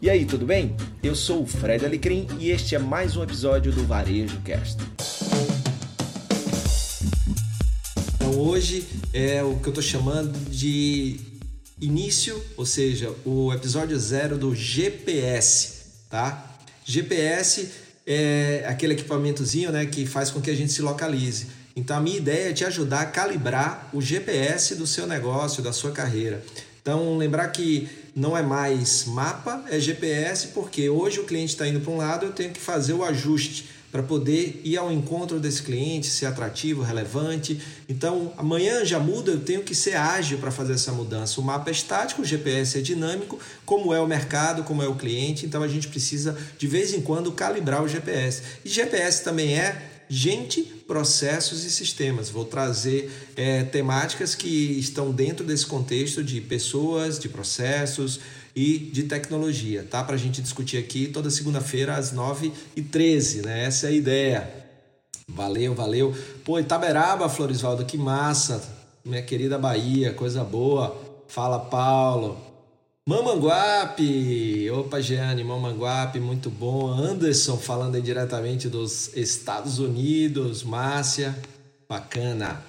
E aí, tudo bem? Eu sou o Fred Alecrim e este é mais um episódio do Varejo Cast. Então, hoje é o que eu estou chamando de início, ou seja, o episódio zero do GPS, tá? GPS é aquele equipamentozinho, né, que faz com que a gente se localize. Então, a minha ideia é te ajudar a calibrar o GPS do seu negócio, da sua carreira. Então, lembrar que não é mais mapa, é GPS, porque hoje o cliente está indo para um lado, eu tenho que fazer o ajuste para poder ir ao encontro desse cliente, ser atrativo, relevante. Então, amanhã já muda, eu tenho que ser ágil para fazer essa mudança. O mapa é estático, o GPS é dinâmico, como é o mercado, como é o cliente. Então, a gente precisa, de vez em quando, calibrar o GPS. E GPS também é gente, processos e sistemas. Vou trazer é, temáticas que estão dentro desse contexto de pessoas, de processos e de tecnologia, tá? Para a gente discutir aqui toda segunda-feira às 9h13, né? Essa é a ideia. Valeu, valeu. Pô, Itaberaba, Florisvaldo, que massa. Minha querida Bahia, coisa boa. Fala, Paulo. Mamanguape! Opa, Jeane, Mamanguape, muito bom. Anderson falando aí diretamente dos Estados Unidos. Márcia, bacana.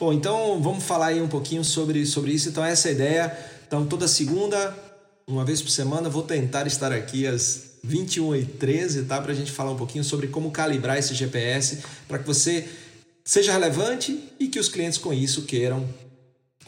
Bom, então vamos falar aí um pouquinho sobre, sobre isso. Então, essa é a ideia. Então, toda segunda, uma vez por semana, vou tentar estar aqui às 21h13, tá? Para a gente falar um pouquinho sobre como calibrar esse GPS para que você seja relevante e que os clientes com isso queiram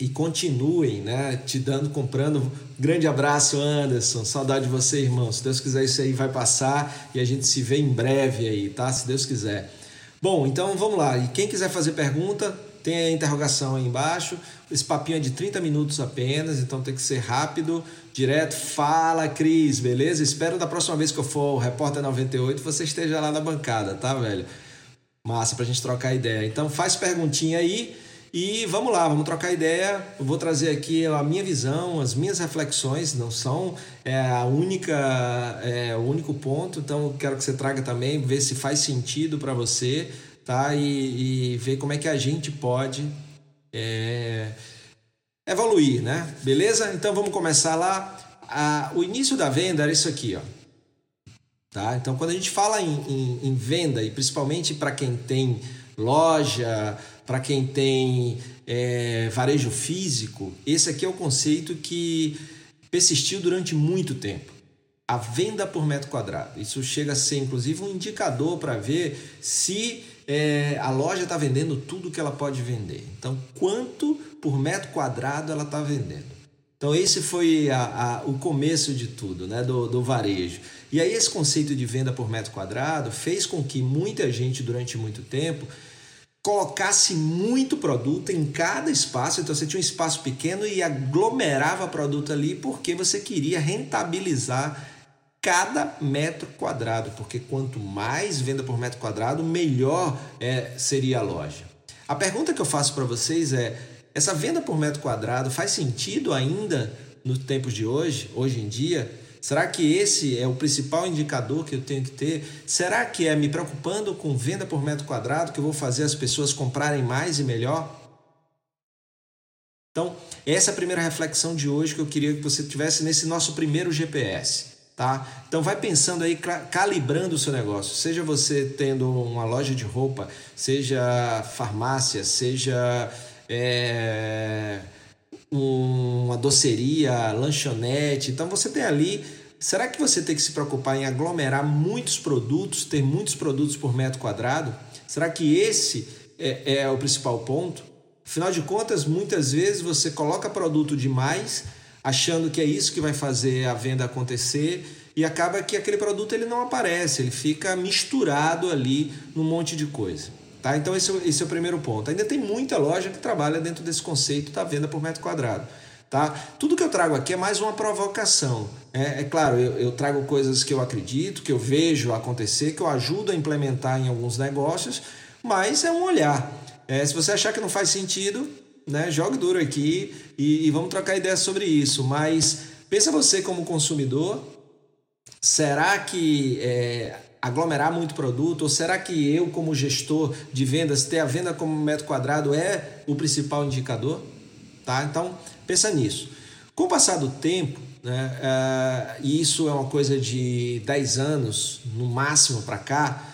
e continuem, né, te dando, comprando. Grande abraço, Anderson. Saudade de você, irmão. Se Deus quiser, isso aí vai passar e a gente se vê em breve aí, tá? Se Deus quiser. Bom, então vamos lá. E quem quiser fazer pergunta, tem a interrogação aí embaixo. Esse papinho é de 30 minutos apenas, então tem que ser rápido, direto. Fala, Cris, beleza? Espero da próxima vez que eu for o Repórter 98 você esteja lá na bancada, tá, velho? Massa pra gente trocar ideia. Então faz perguntinha aí. E vamos lá, vamos trocar ideia. Eu vou trazer aqui a minha visão, as minhas reflexões, não são é, a única, é, o único ponto, então quero que você traga também, ver se faz sentido para você, tá? E, e, ver como é que a gente pode é, evoluir, né? Beleza? Então vamos começar lá. A, o início da venda era isso aqui, ó. Tá? Então, quando a gente fala em, em, em venda, e principalmente para quem tem loja, para quem tem é, varejo físico, esse aqui é o conceito que persistiu durante muito tempo. A venda por metro quadrado. Isso chega a ser, inclusive, um indicador para ver se é, a loja está vendendo tudo que ela pode vender. Então, quanto por metro quadrado ela está vendendo. Então, esse foi a, a, o começo de tudo, né, do, do varejo. E aí, esse conceito de venda por metro quadrado fez com que muita gente, durante muito tempo, colocasse muito produto em cada espaço, então você tinha um espaço pequeno e aglomerava produto ali porque você queria rentabilizar cada metro quadrado, porque quanto mais venda por metro quadrado, melhor é, seria a loja. A pergunta que eu faço para vocês é: essa venda por metro quadrado faz sentido ainda nos tempos de hoje, hoje em dia? Será que esse é o principal indicador que eu tenho que ter? Será que é me preocupando com venda por metro quadrado que eu vou fazer as pessoas comprarem mais e melhor? Então, essa é a primeira reflexão de hoje que eu queria que você tivesse nesse nosso primeiro GPS. Tá? Então vai pensando aí, calibrando o seu negócio. Seja você tendo uma loja de roupa, seja farmácia, seja é, uma doceria, lanchonete. Então você tem ali. Será que você tem que se preocupar em aglomerar muitos produtos, ter muitos produtos por metro quadrado? Será que esse é, é o principal ponto? Afinal de contas, muitas vezes você coloca produto demais, achando que é isso que vai fazer a venda acontecer e acaba que aquele produto ele não aparece, ele fica misturado ali num monte de coisa. Tá? Então, esse, esse é o primeiro ponto. Ainda tem muita loja que trabalha dentro desse conceito da venda por metro quadrado. Tá? Tudo que eu trago aqui é mais uma provocação. É, é, claro, eu, eu, trago coisas que eu acredito, que eu vejo acontecer, que eu ajudo a implementar em alguns negócios, mas é um olhar. É, se você achar que não faz sentido, né, jogue duro aqui e, e vamos trocar ideias sobre isso. Mas pensa você como consumidor, será que é, aglomerar muito produto? Ou será que eu, como gestor de vendas, ter a venda como metro quadrado é o principal indicador? Tá? Então, pensa nisso. Com o passar do tempo, né? Uh, e isso é uma coisa de 10 anos, no máximo para cá,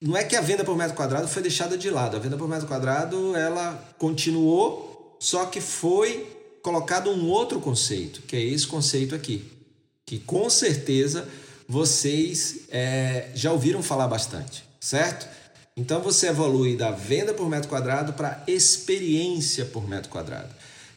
não é que a venda por metro quadrado foi deixada de lado. A venda por metro quadrado ela continuou, só que foi colocado um outro conceito, que é esse conceito aqui, que com certeza vocês é, já ouviram falar bastante, certo? Então você evolui da venda por metro quadrado para experiência por metro quadrado.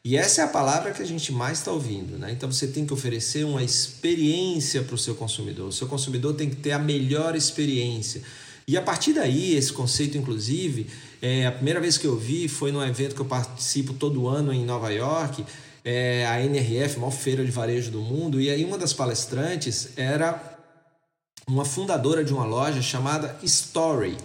E essa é a palavra que a gente mais está ouvindo, né? Então você tem que oferecer uma experiência para o seu consumidor. O seu consumidor tem que ter a melhor experiência. E a partir daí, esse conceito, inclusive, é, a primeira vez que eu vi foi num evento que eu participo todo ano em Nova York, é, a NRF, a maior feira de varejo do mundo, e aí uma das palestrantes era uma fundadora de uma loja chamada Story.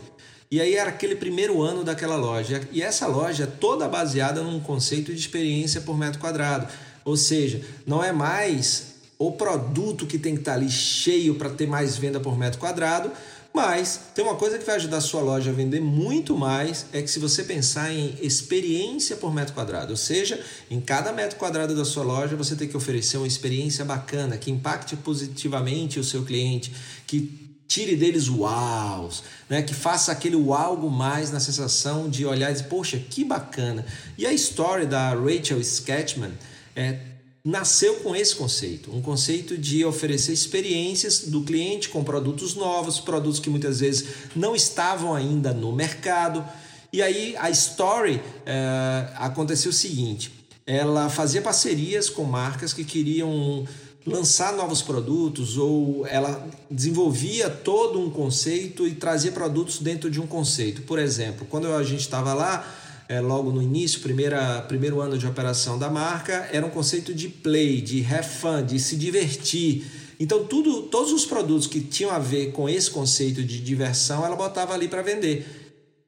E aí era aquele primeiro ano daquela loja. E essa loja é toda baseada num conceito de experiência por metro quadrado. Ou seja, não é mais o produto que tem que estar ali cheio para ter mais venda por metro quadrado, mas tem uma coisa que vai ajudar a sua loja a vender muito mais, é que se você pensar em experiência por metro quadrado, ou seja, em cada metro quadrado da sua loja você tem que oferecer uma experiência bacana, que impacte positivamente o seu cliente, que tire deles uau, né? que faça aquele algo mais na sensação de olhar e dizer, poxa, que bacana. E a história da Rachel Sketchman é nasceu com esse conceito, um conceito de oferecer experiências do cliente com produtos novos, produtos que muitas vezes não estavam ainda no mercado. E aí a Story é, aconteceu o seguinte: ela fazia parcerias com marcas que queriam lançar novos produtos ou ela desenvolvia todo um conceito e trazia produtos dentro de um conceito. Por exemplo, quando a gente estava lá, é, logo no início, primeira, primeiro ano de operação da marca, era um conceito de play, de have fun, de se divertir. Então, tudo, todos os produtos que tinham a ver com esse conceito de diversão, ela botava ali para vender.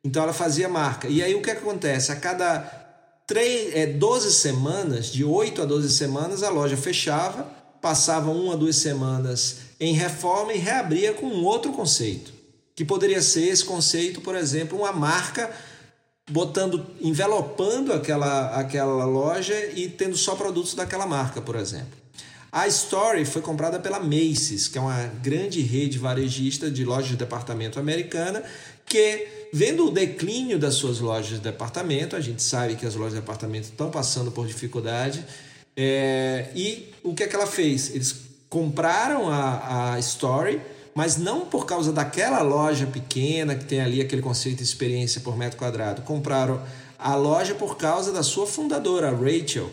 Então, ela fazia marca. E aí, o que acontece? A cada 3, é, 12 semanas, de 8 a 12 semanas, a loja fechava, passava uma, duas semanas em reforma e reabria com um outro conceito. Que poderia ser esse conceito, por exemplo, uma marca botando, envelopando aquela, aquela loja e tendo só produtos daquela marca, por exemplo. A Story foi comprada pela Macy's, que é uma grande rede varejista de lojas de departamento americana, que vendo o declínio das suas lojas de departamento, a gente sabe que as lojas de departamento estão passando por dificuldade, é, e o que é que ela fez? Eles compraram a, a Story, mas não por causa daquela loja pequena que tem ali aquele conceito de experiência por metro quadrado. Compraram a loja por causa da sua fundadora, Rachel,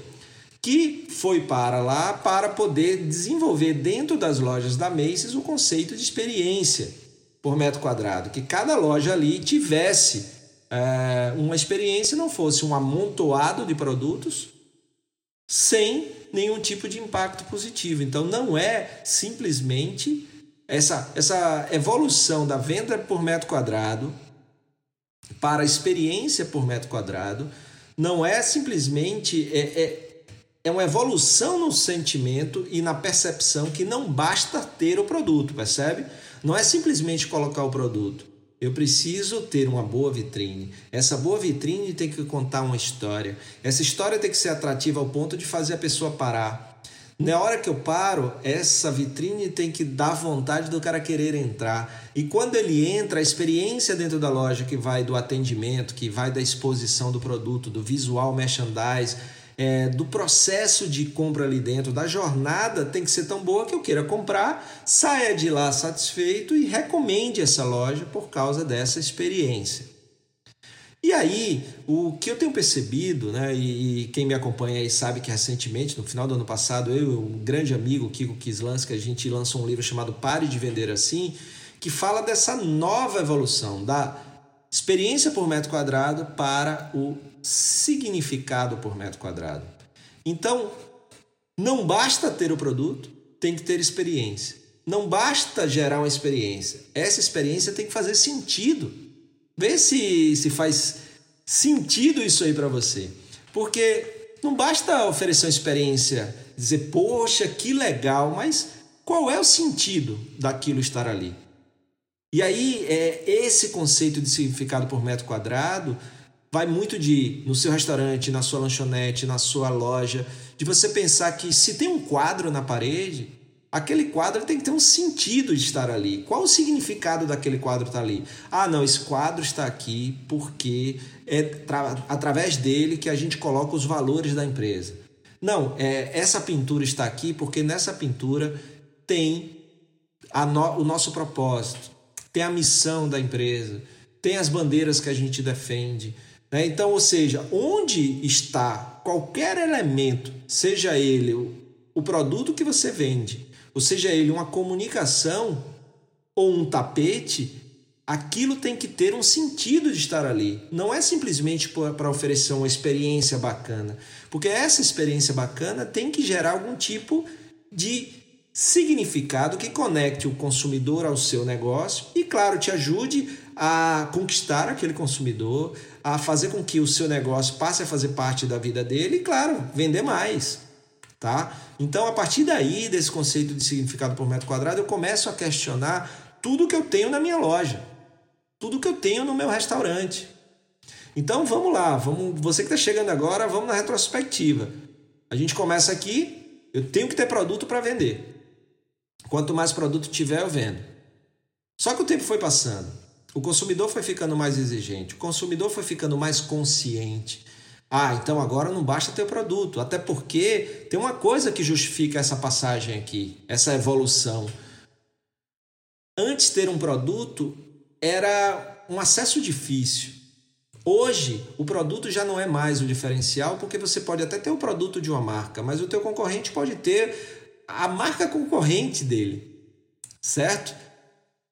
que foi para lá para poder desenvolver dentro das lojas da Macy's o conceito de experiência por metro quadrado, que cada loja ali tivesse é, uma experiência, não fosse um amontoado de produtos sem nenhum tipo de impacto positivo. Então não é simplesmente essa, essa evolução da venda por metro quadrado para a experiência por metro quadrado não é simplesmente é, é, é uma evolução no sentimento e na percepção que não basta ter o produto, percebe? Não é simplesmente colocar o produto. Eu preciso ter uma boa vitrine. Essa boa vitrine tem que contar uma história. Essa história tem que ser atrativa ao ponto de fazer a pessoa parar, na hora que eu paro, essa vitrine tem que dar vontade do cara querer entrar. E quando ele entra, a experiência dentro da loja, que vai do atendimento, que vai da exposição do produto, do visual merchandise, é, do processo de compra ali dentro, da jornada, tem que ser tão boa que eu queira comprar, saia de lá satisfeito e recomende essa loja por causa dessa experiência. E aí, o que eu tenho percebido, né, e, quem me acompanha aí sabe que recentemente, no final do ano passado, eu e um grande amigo, Kiko Kislansky, a gente lançou um livro chamado Pare de Vender Assim, que fala dessa nova evolução, da experiência por metro quadrado para o significado por metro quadrado. Então, não basta ter o produto, tem que ter experiência. Não basta gerar uma experiência. Essa experiência tem que fazer sentido Vê se, se faz sentido isso aí para você. Porque não basta oferecer uma experiência, dizer, poxa, que legal, mas qual é o sentido daquilo estar ali? E aí, é, esse conceito de significado por metro quadrado vai muito de, no seu restaurante, na sua lanchonete, na sua loja, de você pensar que se tem um quadro na parede, aquele quadro tem que ter um sentido de estar ali. Qual o significado daquele quadro estar ali? Ah, não, esse quadro está aqui porque é através dele que a gente coloca os valores da empresa. Não, é, essa pintura está aqui porque nessa pintura tem no, o nosso propósito, tem a missão da empresa, tem as bandeiras que a gente defende. Né? Então, ou seja, onde está qualquer elemento, seja ele o, o produto que você vende, ou seja ele uma comunicação ou um tapete, aquilo tem que ter um sentido de estar ali. Não é simplesmente para oferecer uma experiência bacana, porque essa experiência bacana tem que gerar algum tipo de significado que conecte o consumidor ao seu negócio e, claro, te ajude a conquistar aquele consumidor, a fazer com que o seu negócio passe a fazer parte da vida dele e, claro, vender mais. Tá? Então, a partir daí, desse conceito de significado por metro quadrado, eu começo a questionar tudo que eu tenho na minha loja, tudo que eu tenho no meu restaurante. Então, vamos lá, vamos, você que está chegando agora, vamos na retrospectiva. A gente começa aqui, eu tenho que ter produto para vender. Quanto mais produto tiver, eu vendo. Só que o tempo foi passando. O consumidor foi ficando mais exigente, o consumidor foi ficando mais consciente. Ah, então agora não basta ter o produto, até porque tem uma coisa que justifica essa passagem aqui, essa evolução. Antes ter um produto era um acesso difícil. Hoje, o produto já não é mais o diferencial, porque você pode até ter o produto de uma marca, mas o teu concorrente pode ter a marca concorrente dele, certo?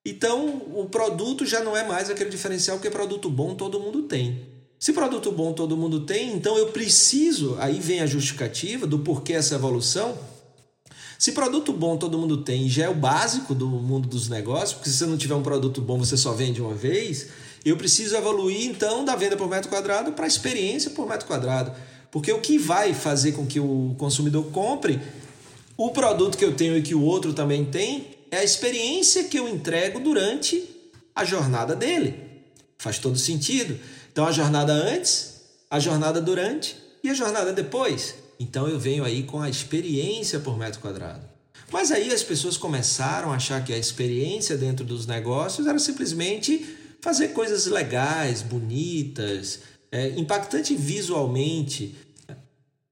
Então, o produto já não é mais aquele diferencial, porque produto bom todo mundo tem. Se produto bom todo mundo tem, então eu preciso, aí vem a justificativa do porquê essa evolução. Se produto bom todo mundo tem, já é o básico do mundo dos negócios, porque se você não tiver um produto bom, você só vende uma vez, eu preciso evoluir então da venda por metro quadrado para a experiência por metro quadrado. Porque o que vai fazer com que o consumidor compre o produto que eu tenho e que o outro também tem é a experiência que eu entrego durante a jornada dele. Faz todo sentido. Então, a jornada antes, a jornada durante e a jornada depois. Então, eu venho aí com a experiência por metro quadrado. Mas aí as pessoas começaram a achar que a experiência dentro dos negócios era simplesmente fazer coisas legais, bonitas, é, impactante visualmente,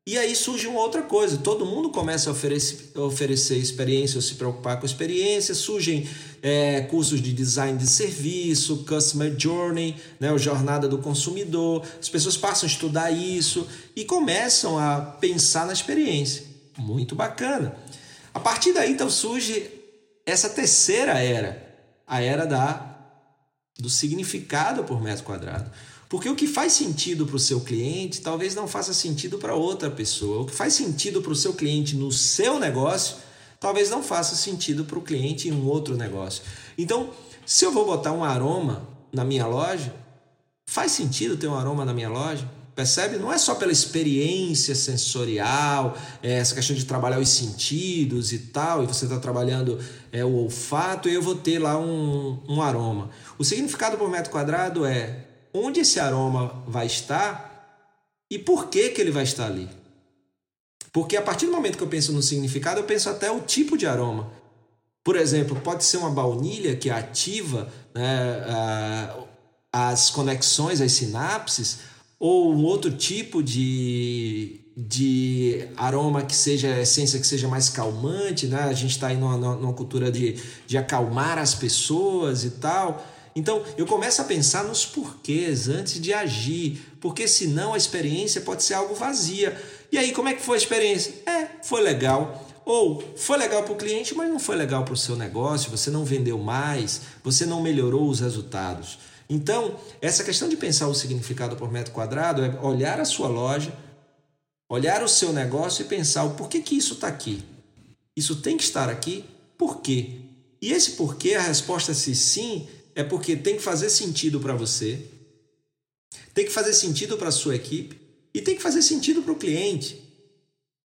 e aí surge uma outra coisa, todo mundo começa a oferecer, oferecer experiência, ou se preocupar com experiência, surgem é, cursos de design de serviço, customer journey, né, a jornada do consumidor, as pessoas passam a estudar isso e começam a pensar na experiência. Muito bacana. A partir daí, então, surge essa terceira era, a era da, do significado por metro quadrado. Porque o que faz sentido para o seu cliente talvez não faça sentido para outra pessoa. O que faz sentido para o seu cliente no seu negócio talvez não faça sentido para o cliente em um outro negócio. Então, se eu vou botar um aroma na minha loja, faz sentido ter um aroma na minha loja? Percebe? Não é só pela experiência sensorial, é, essa questão de trabalhar os sentidos e tal, e você está trabalhando é, o olfato, e eu vou ter lá um, um aroma. O significado por metro quadrado é onde esse aroma vai estar e por que, que ele vai estar ali. Porque a partir do momento que eu penso no significado, eu penso até o tipo de aroma. Por exemplo, pode ser uma baunilha que ativa né, as conexões, as sinapses, ou um outro tipo de, de aroma que seja essência que seja mais calmante, né? A gente está aí numa, numa cultura de, de acalmar as pessoas e tal. Então eu começo a pensar nos porquês antes de agir, porque senão a experiência pode ser algo vazia. E aí, como é que foi a experiência? É, foi legal. Ou foi legal para o cliente, mas não foi legal para o seu negócio, você não vendeu mais, você não melhorou os resultados. Então, essa questão de pensar o significado por metro quadrado é olhar a sua loja, olhar o seu negócio e pensar o porquê que isso está aqui. Isso tem que estar aqui? Por quê? E esse porquê, a resposta se sim, é porque tem que fazer sentido para você, tem que fazer sentido para a sua equipe e tem que fazer sentido para o cliente.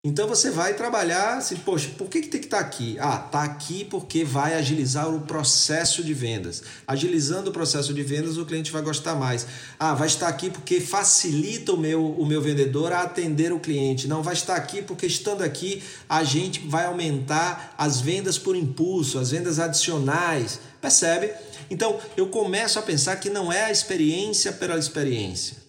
Então você vai trabalhar assim, poxa, por que, que tem que estar tá aqui? Ah, tá aqui porque vai agilizar o processo de vendas. Agilizando o processo de vendas, o cliente vai gostar mais. Ah, vai estar aqui porque facilita o meu, o meu vendedor a atender o cliente. Não, vai estar aqui porque estando aqui a gente vai aumentar as vendas por impulso, as vendas adicionais. Percebe? Então eu começo a pensar que não é a experiência pela experiência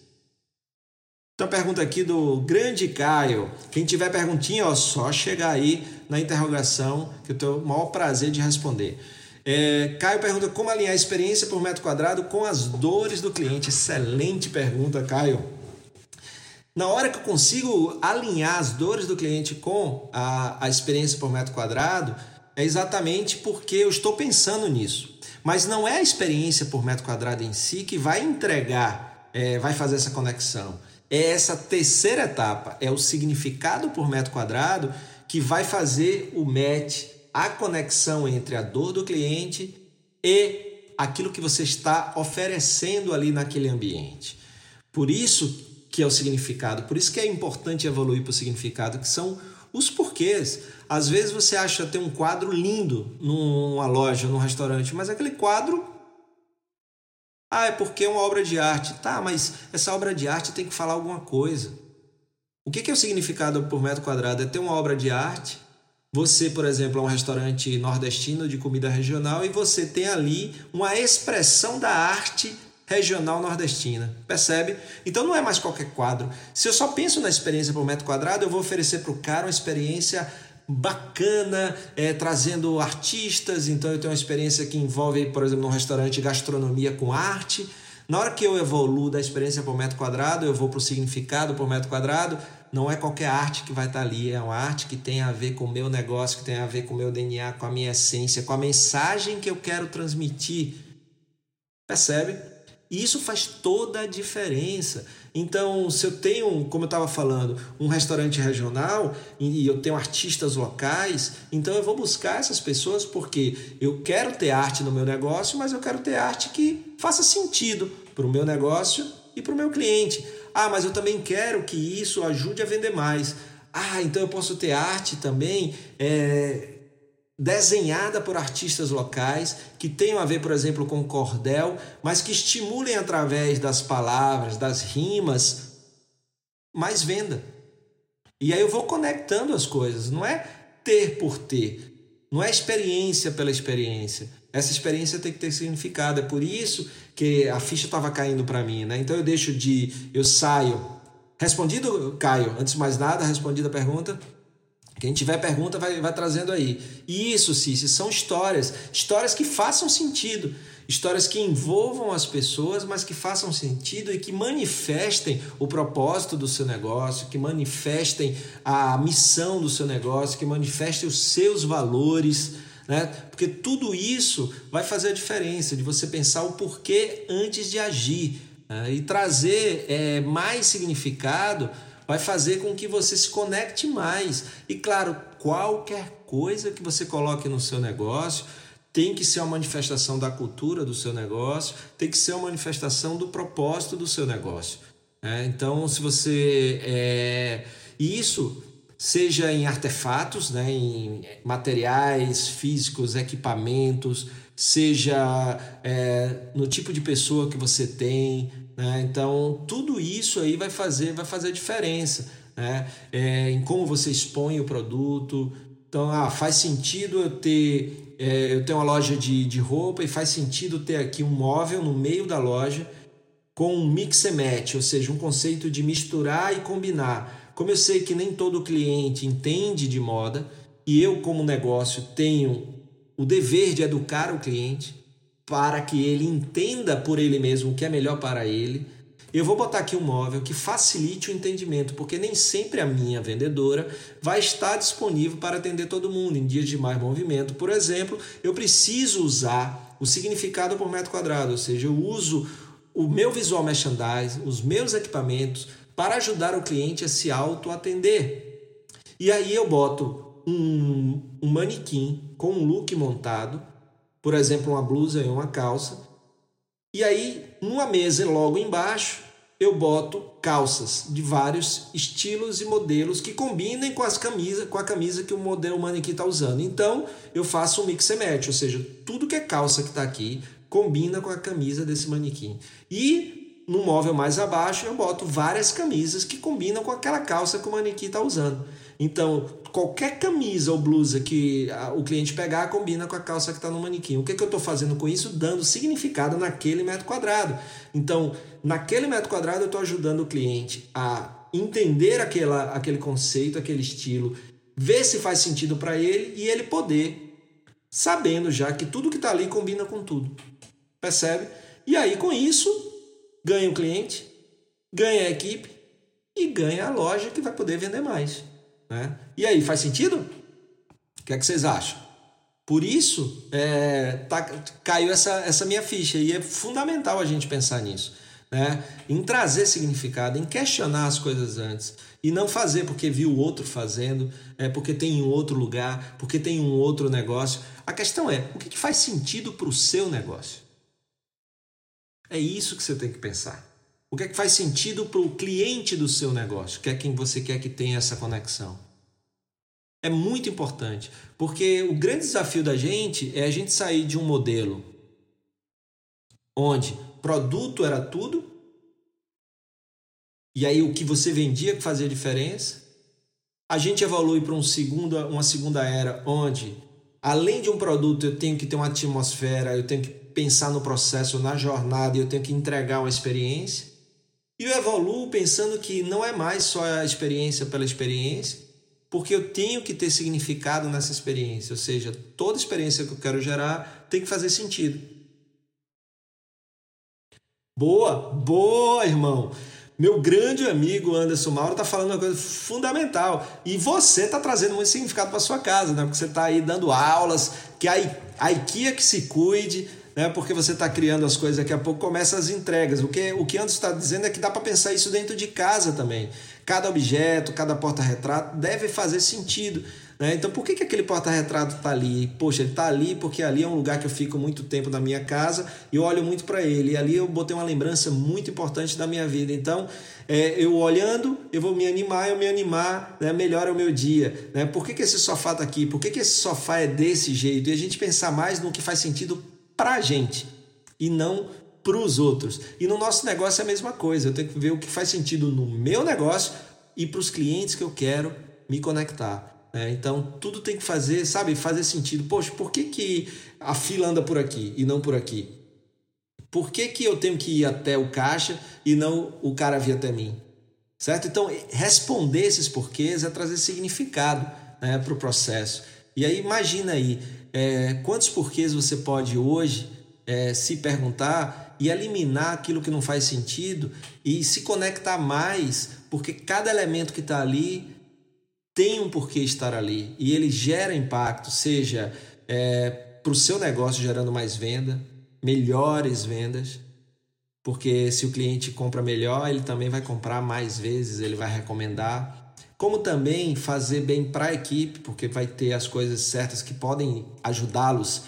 então, pergunta aqui do grande Caio. Quem tiver perguntinha, ó, só chegar aí na interrogação, que eu tenho o maior prazer de responder. É, Caio pergunta como alinhar a experiência por metro quadrado com as dores do cliente. Excelente pergunta, Caio. Na hora que eu consigo alinhar as dores do cliente com a, a experiência por metro quadrado, é exatamente porque eu estou pensando nisso. Mas não é a experiência por metro quadrado em si que vai entregar, é, vai fazer essa conexão é essa terceira etapa, é o significado por metro quadrado que vai fazer o match, a conexão entre a dor do cliente e aquilo que você está oferecendo ali naquele ambiente. Por isso que é o significado, por isso que é importante evoluir para o significado, que são os porquês. Às vezes você acha ter um quadro lindo numa loja, num restaurante, mas aquele quadro ah, é porque é uma obra de arte. Tá, mas essa obra de arte tem que falar alguma coisa. O que é o significado por metro quadrado? É ter uma obra de arte. Você, por exemplo, é um restaurante nordestino de comida regional e você tem ali uma expressão da arte regional nordestina. Percebe? Então não é mais qualquer quadro. Se eu só penso na experiência por metro quadrado, eu vou oferecer para o cara uma experiência bacana, é, trazendo artistas. Então eu tenho uma experiência que envolve, por exemplo, num restaurante gastronomia com arte. Na hora que eu evoluo da experiência por metro quadrado, eu vou para o significado por metro quadrado. Não é qualquer arte que vai estar tá ali, é uma arte que tem a ver com o meu negócio, que tem a ver com o meu DNA, com a minha essência, com a mensagem que eu quero transmitir. Percebe? E isso faz toda a diferença. Então, se eu tenho, como eu estava falando, um restaurante regional e eu tenho artistas locais, então eu vou buscar essas pessoas porque eu quero ter arte no meu negócio, mas eu quero ter arte que faça sentido para o meu negócio e para o meu cliente. Ah, mas eu também quero que isso ajude a vender mais. Ah, então eu posso ter arte também é, desenhada por artistas locais que tenham a ver, por exemplo, com cordel, mas que estimulem através das palavras, das rimas, mais venda. E aí eu vou conectando as coisas, não é ter por ter, não é experiência pela experiência. Essa experiência tem que ter significado. É por isso que a ficha estava caindo para mim, né? Então eu deixo de, eu saio. Respondido, Caio? Antes de mais nada, respondida a pergunta. Quem tiver pergunta vai, vai trazendo aí. E isso, Cici, são histórias. Histórias que façam sentido. Histórias que envolvam as pessoas, mas que façam sentido e que manifestem o propósito do seu negócio, que manifestem a missão do seu negócio, que manifestem os seus valores. Né? Porque tudo isso vai fazer a diferença de você pensar o porquê antes de agir né? e trazer é, mais significado vai fazer com que você se conecte mais. E claro, qualquer coisa que você coloque no seu negócio tem que ser uma manifestação da cultura do seu negócio, tem que ser uma manifestação do propósito do seu negócio. É, então, se você. É, isso seja em artefatos, né, em materiais físicos, equipamentos, seja é, no tipo de pessoa que você tem, né? Então, tudo isso aí vai fazer, vai fazer diferença né? É, em como você expõe o produto. Então, ah, faz sentido eu ter, é, eu ter uma loja de, de roupa e faz sentido ter aqui um móvel no meio da loja com um mix and match, ou seja, um conceito de misturar e combinar. Como eu sei que nem todo cliente entende de moda e eu, como negócio, tenho o dever de educar o cliente, para que ele entenda por ele mesmo o que é melhor para ele. Eu vou botar aqui um móvel que facilite o entendimento, porque nem sempre a minha vendedora vai estar disponível para atender todo mundo em dias de mais movimento. Por exemplo, eu preciso usar o significado por metro quadrado, ou seja, eu uso o meu visual merchandising, os meus equipamentos para ajudar o cliente a se auto-atender. E aí eu boto um, um manequim com um look montado por exemplo, uma blusa e uma calça. E aí, numa mesa logo embaixo, eu boto calças de vários estilos e modelos que combinem com as camisas, com a camisa que o modelo manequim está usando. Então, eu faço um mix and match, ou seja, tudo que é calça que está aqui combina com a camisa desse manequim. E no móvel mais abaixo, eu boto várias camisas que combinam com aquela calça que o manequim está usando. Então, qualquer camisa ou blusa que o cliente pegar combina com a calça que está no manequim. O que, que eu estou fazendo com isso? Dando significado naquele metro quadrado. Então, naquele metro quadrado, eu estou ajudando o cliente a entender aquela, aquele conceito, aquele estilo, ver se faz sentido para ele e ele poder, sabendo já que tudo que está ali combina com tudo. Percebe? E aí, com isso, ganha o cliente, ganha a equipe e ganha a loja que vai poder vender mais. Né? E aí, faz sentido? O que é que vocês acham? Por isso, é, tá, caiu essa, essa minha ficha e é fundamental a gente pensar nisso. Né? Em trazer significado, em questionar as coisas antes. E não fazer porque viu o outro fazendo, é, porque tem em outro lugar, porque tem um outro negócio. A questão é, o que, que faz sentido para o seu negócio? É isso que você tem que pensar. O que é que faz sentido para o cliente do seu negócio, que é quem você quer que tenha essa conexão? É muito importante, porque o grande desafio da gente é a gente sair de um modelo onde produto era tudo, e aí o que você vendia que fazia diferença. A gente evolui para um segundo, uma segunda era onde, além de um produto, eu tenho que ter uma atmosfera, eu tenho que pensar no processo, na jornada, eu tenho que entregar uma experiência. E eu evoluo pensando que não é mais só a experiência pela experiência, porque eu tenho que ter significado nessa experiência, ou seja, toda experiência que eu quero gerar tem que fazer sentido. Boa, boa, irmão. Meu grande amigo Anderson Mauro está falando uma coisa fundamental. E você está trazendo muito significado para sua casa, né? Porque você está aí dando aulas, que a, a IKEA que se cuide, né? porque você está criando as coisas, daqui a pouco começa as entregas. O que, o que Anderson está dizendo é que dá para pensar isso dentro de casa também. Cada objeto, cada porta-retrato deve fazer sentido. Né? Então, por que, que aquele porta-retrato está ali? Poxa, ele está ali porque ali é um lugar que eu fico muito tempo na minha casa e eu olho muito para ele. E ali eu botei uma lembrança muito importante da minha vida. Então, é, eu olhando, eu vou me animar, eu me animar, né? melhora o meu dia. Né? Por que, que esse sofá está aqui? Por que, que esse sofá é desse jeito? E a gente pensar mais no que faz sentido para a gente e não para os outros. E no nosso negócio é a mesma coisa. Eu tenho que ver o que faz sentido no meu negócio e para os clientes que eu quero me conectar. É, então tudo tem que fazer, sabe, fazer sentido. Poxa, por que, que a fila anda por aqui e não por aqui? Por que, que eu tenho que ir até o caixa e não o cara vir até mim? Certo? Então, responder esses porquês é trazer significado né, para o processo. E aí, imagina aí, é, quantos porquês você pode hoje é, se perguntar e eliminar aquilo que não faz sentido e se conectar mais, porque cada elemento que está ali tem um porquê estar ali e ele gera impacto, seja é, para o seu negócio gerando mais venda, melhores vendas, porque se o cliente compra melhor, ele também vai comprar mais vezes, ele vai recomendar como também fazer bem para a equipe, porque vai ter as coisas certas que podem ajudá-los,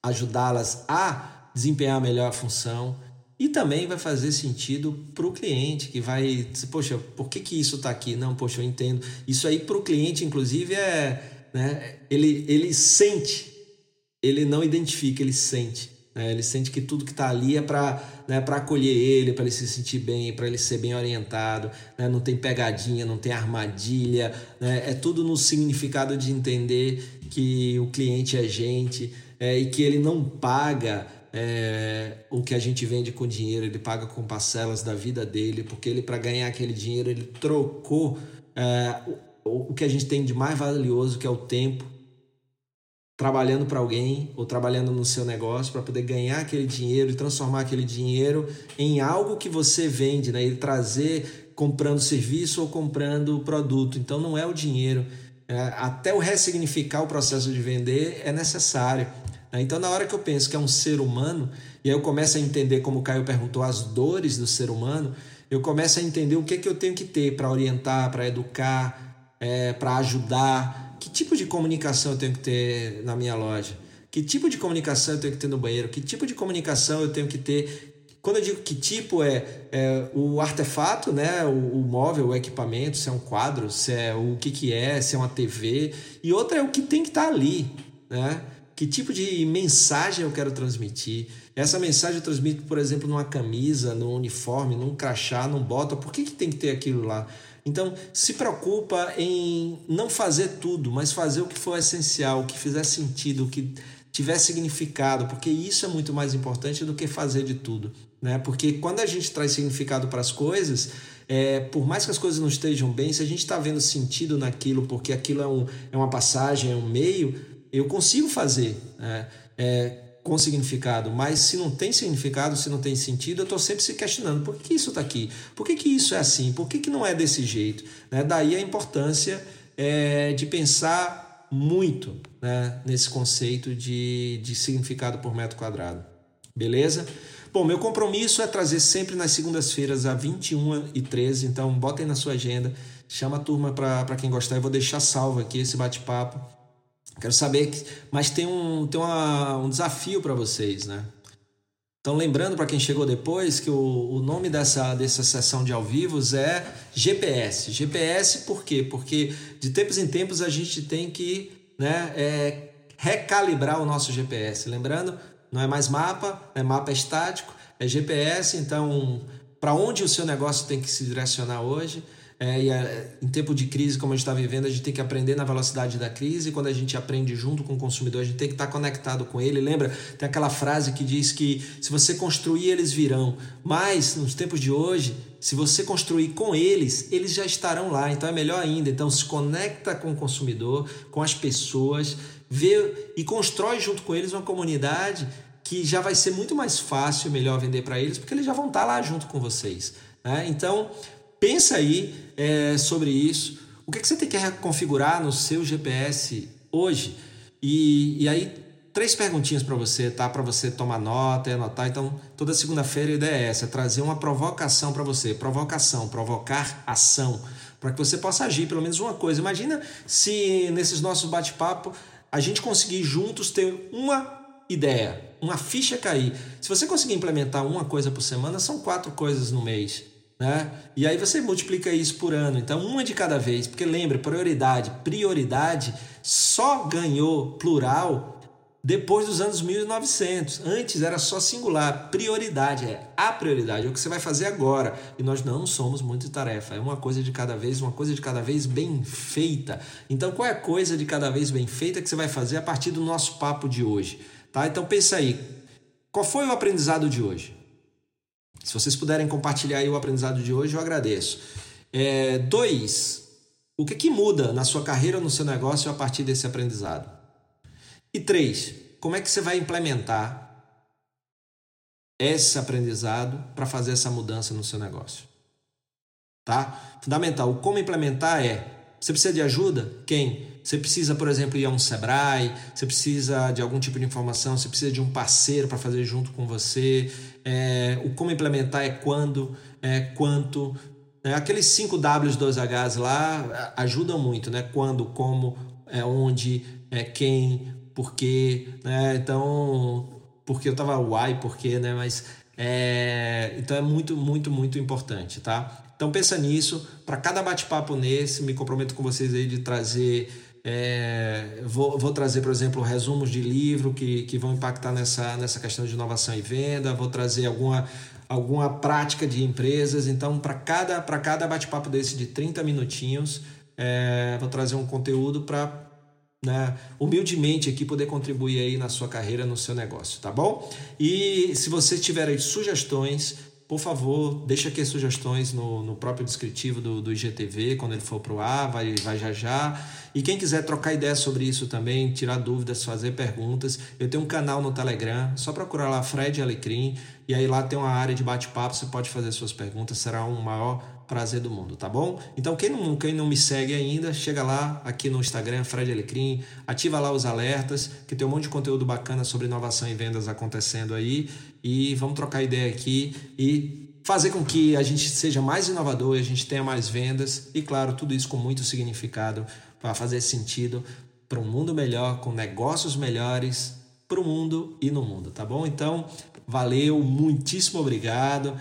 ajudá-las a desempenhar melhor a função. E também vai fazer sentido para o cliente, que vai dizer, poxa, por que, que isso está aqui? Não, poxa, eu entendo. Isso aí para o cliente, inclusive, é. Né, ele, ele sente, ele não identifica, ele sente. Né? Ele sente que tudo que está ali é para né, acolher ele, para ele se sentir bem, para ele ser bem orientado. Né? Não tem pegadinha, não tem armadilha. Né? É tudo no significado de entender que o cliente é gente é, e que ele não paga é, o que a gente vende com dinheiro, ele paga com parcelas da vida dele, porque ele, para ganhar aquele dinheiro, ele trocou é, o, o que a gente tem de mais valioso, que é o tempo trabalhando para alguém ou trabalhando no seu negócio para poder ganhar aquele dinheiro e transformar aquele dinheiro em algo que você vende, né? E trazer comprando serviço ou comprando produto. Então não é o dinheiro. É, até o ressignificar o processo de vender é necessário. Né? Então na hora que eu penso que é um ser humano e aí eu começo a entender como o Caio perguntou as dores do ser humano, eu começo a entender o que é que eu tenho que ter para orientar, para educar, é, para ajudar que tipo de comunicação eu tenho que ter na minha loja? Que tipo de comunicação eu tenho que ter no banheiro? Que tipo de comunicação eu tenho que ter Quando eu digo que tipo é, é o artefato, né, o, o, móvel, o equipamento, se é um quadro, se é o que, que é, se é uma TV, e outra é o que tem que estar tá ali, né? Que tipo de mensagem eu quero transmitir? Essa mensagem eu transmito, por exemplo, numa camisa, num uniforme, num crachá, num bota. Por que, que tem que ter aquilo lá? Então, se preocupa em não fazer tudo, mas fazer o que for essencial, o que fizer sentido, o que tiver significado, porque isso é muito mais importante do que fazer de tudo. Né? Porque quando a gente traz significado para as coisas, é, por mais que as coisas não estejam bem, se a gente está vendo sentido naquilo, porque aquilo é, um, é uma passagem, é um meio, eu consigo fazer. Né? É, com significado, mas se não tem significado, se não tem sentido, eu estou sempre se questionando por que isso está aqui, por que, que isso é assim, por que, que não é desse jeito. Né? Daí a importância é, de pensar muito né, nesse conceito de, de significado por metro quadrado. Beleza? Bom, meu compromisso é trazer sempre nas segundas-feiras a 21 e 13, então botem na sua agenda, chama a turma para quem gostar, eu vou deixar salvo aqui esse bate-papo Quero saber, que, mas tem um, tem uma, um desafio para vocês, né? Então, lembrando para quem chegou depois que o, o nome dessa, dessa sessão de ao vivo é GPS. GPS por quê? Porque de tempos em tempos a gente tem que né, é, recalibrar o nosso GPS. Lembrando, não é mais mapa, é mapa estático, é GPS. Então, para onde o seu negócio tem que se direcionar hoje? É, e é, em tempo de crise, como a gente está vivendo, a gente tem que aprender na velocidade da crise. Quando a gente aprende junto com o consumidor, a gente tem que estar tá conectado com ele. Lembra? Tem aquela frase que diz que se você construir, eles virão. Mas, nos tempos de hoje, se você construir com eles, eles já estarão lá. Então é melhor ainda. Então se conecta com o consumidor, com as pessoas, vê e constrói junto com eles uma comunidade que já vai ser muito mais fácil, melhor vender para eles, porque eles já vão estar tá lá junto com vocês. Né? Então Pensa aí é, sobre isso. O que, que você tem que configurar no seu GPS hoje? E, e aí, três perguntinhas para você, tá? Para você tomar nota e anotar. Então, toda segunda-feira a ideia é essa: é trazer uma provocação para você. Provocação, provocar ação, para que você possa agir pelo menos uma coisa. Imagina se nesses nossos bate-papo a gente conseguir juntos ter uma ideia, uma ficha cair. Se você conseguir implementar uma coisa por semana, são quatro coisas no mês. Né? E aí você multiplica isso por ano. Então, uma de cada vez. Porque lembra, prioridade. Prioridade só ganhou plural depois dos anos 1900. Antes era só singular. Prioridade é a prioridade, é o que você vai fazer agora. E nós não somos muito tarefa. É uma coisa de cada vez, uma coisa de cada vez bem feita. Então, qual é a coisa de cada vez bem feita que você vai fazer a partir do nosso papo de hoje? Tá? Então, pensa aí. Qual foi o aprendizado de hoje? Se vocês puderem compartilhar o aprendizado de hoje, eu agradeço. É, dois, o que, que muda na sua carreira no seu negócio a partir desse aprendizado? E três, como é que você vai implementar esse aprendizado para fazer essa mudança no seu negócio? Tá? Fundamental. O como implementar é: você precisa de ajuda? Quem? Você precisa, por exemplo, ir a um Sebrae, você precisa de algum tipo de informação, você precisa de um parceiro para fazer junto com você. É, o como implementar é quando, é quanto. É, aqueles 5 Ws, 2 Hs lá ajudam muito, né? Quando, como, é onde, é quem, por quê. Né? Então, porque eu tava why, por quê, né? Mas é, então é muito, muito, muito importante, tá? Então pensa nisso. Para cada bate-papo nesse, me comprometo com vocês aí de trazer é, vou, vou, trazer, por exemplo, resumos de livro que, que vão impactar nessa, nessa questão de inovação e venda, vou trazer alguma, alguma prática de empresas. Então, para cada, cada bate-papo desse de 30 minutinhos, é, vou trazer um conteúdo para né, humildemente aqui poder contribuir aí na sua carreira, no seu negócio, tá bom? E se você tiver aí sugestões, por favor, deixa aqui sugestões no, no próprio descritivo do, do IGTV, quando ele for para o ar, vai, vai já já. E quem quiser trocar ideias sobre isso também, tirar dúvidas, fazer perguntas, eu tenho um canal no Telegram, só procurar lá Fred Alecrim, e aí lá tem uma área de bate-papo, você pode fazer suas perguntas, será um maior prazer do mundo, tá bom? Então quem não, quem não me segue ainda, chega lá aqui no Instagram, Fred Alecrim, ativa lá os alertas, que tem um monte de conteúdo bacana sobre inovação e vendas acontecendo aí, e vamos trocar ideia aqui e fazer com que a gente seja mais inovador, a gente tenha mais vendas e claro, tudo isso com muito significado para fazer sentido para um mundo melhor, com negócios melhores para o mundo e no mundo, tá bom? Então, valeu, muitíssimo obrigado.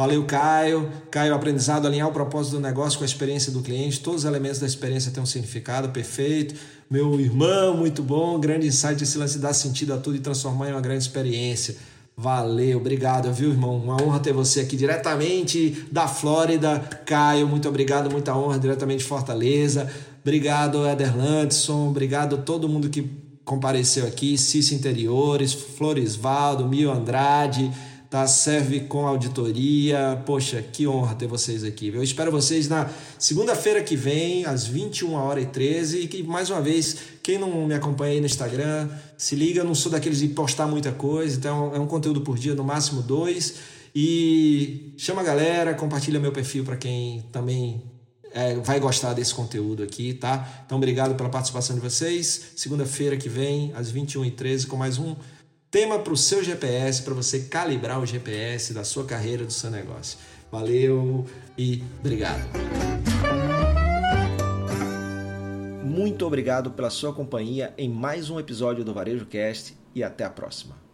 Valeu, Caio. Caio, aprendizado, alinhar o propósito do negócio com a experiência do cliente. Todos os elementos da experiência têm um significado perfeito. Meu irmão, muito bom. Grande insight esse lance dar sentido a tudo e transformar em uma grande experiência. Valeu, obrigado, viu, irmão? Uma honra ter você aqui diretamente da Flórida. Caio, muito obrigado, muita honra, diretamente de Fortaleza. Obrigado, Eder Landson. Obrigado a todo mundo que compareceu aqui. Cício Interiores, Florisvaldo, Mil Andrade tá? Serve com auditoria. Poxa, que honra ter vocês aqui. Eu espero vocês na segunda-feira que vem, às 21 horas e 13 e que mais uma vez, quem não me acompanha aí no Instagram, se liga, eu não sou daqueles de postar muita coisa, então é um conteúdo por dia, no máximo dois. E chama a galera, compartilha meu perfil para quem também é, vai gostar desse conteúdo aqui, tá? Então, obrigado pela participação de vocês. Segunda-feira que vem, às 21h13, com mais um tema para o seu GPS, para você calibrar o GPS da sua carreira, do seu negócio. Valeu e obrigado. Muito obrigado pela sua companhia em mais um episódio do Varejo Cast e até a próxima.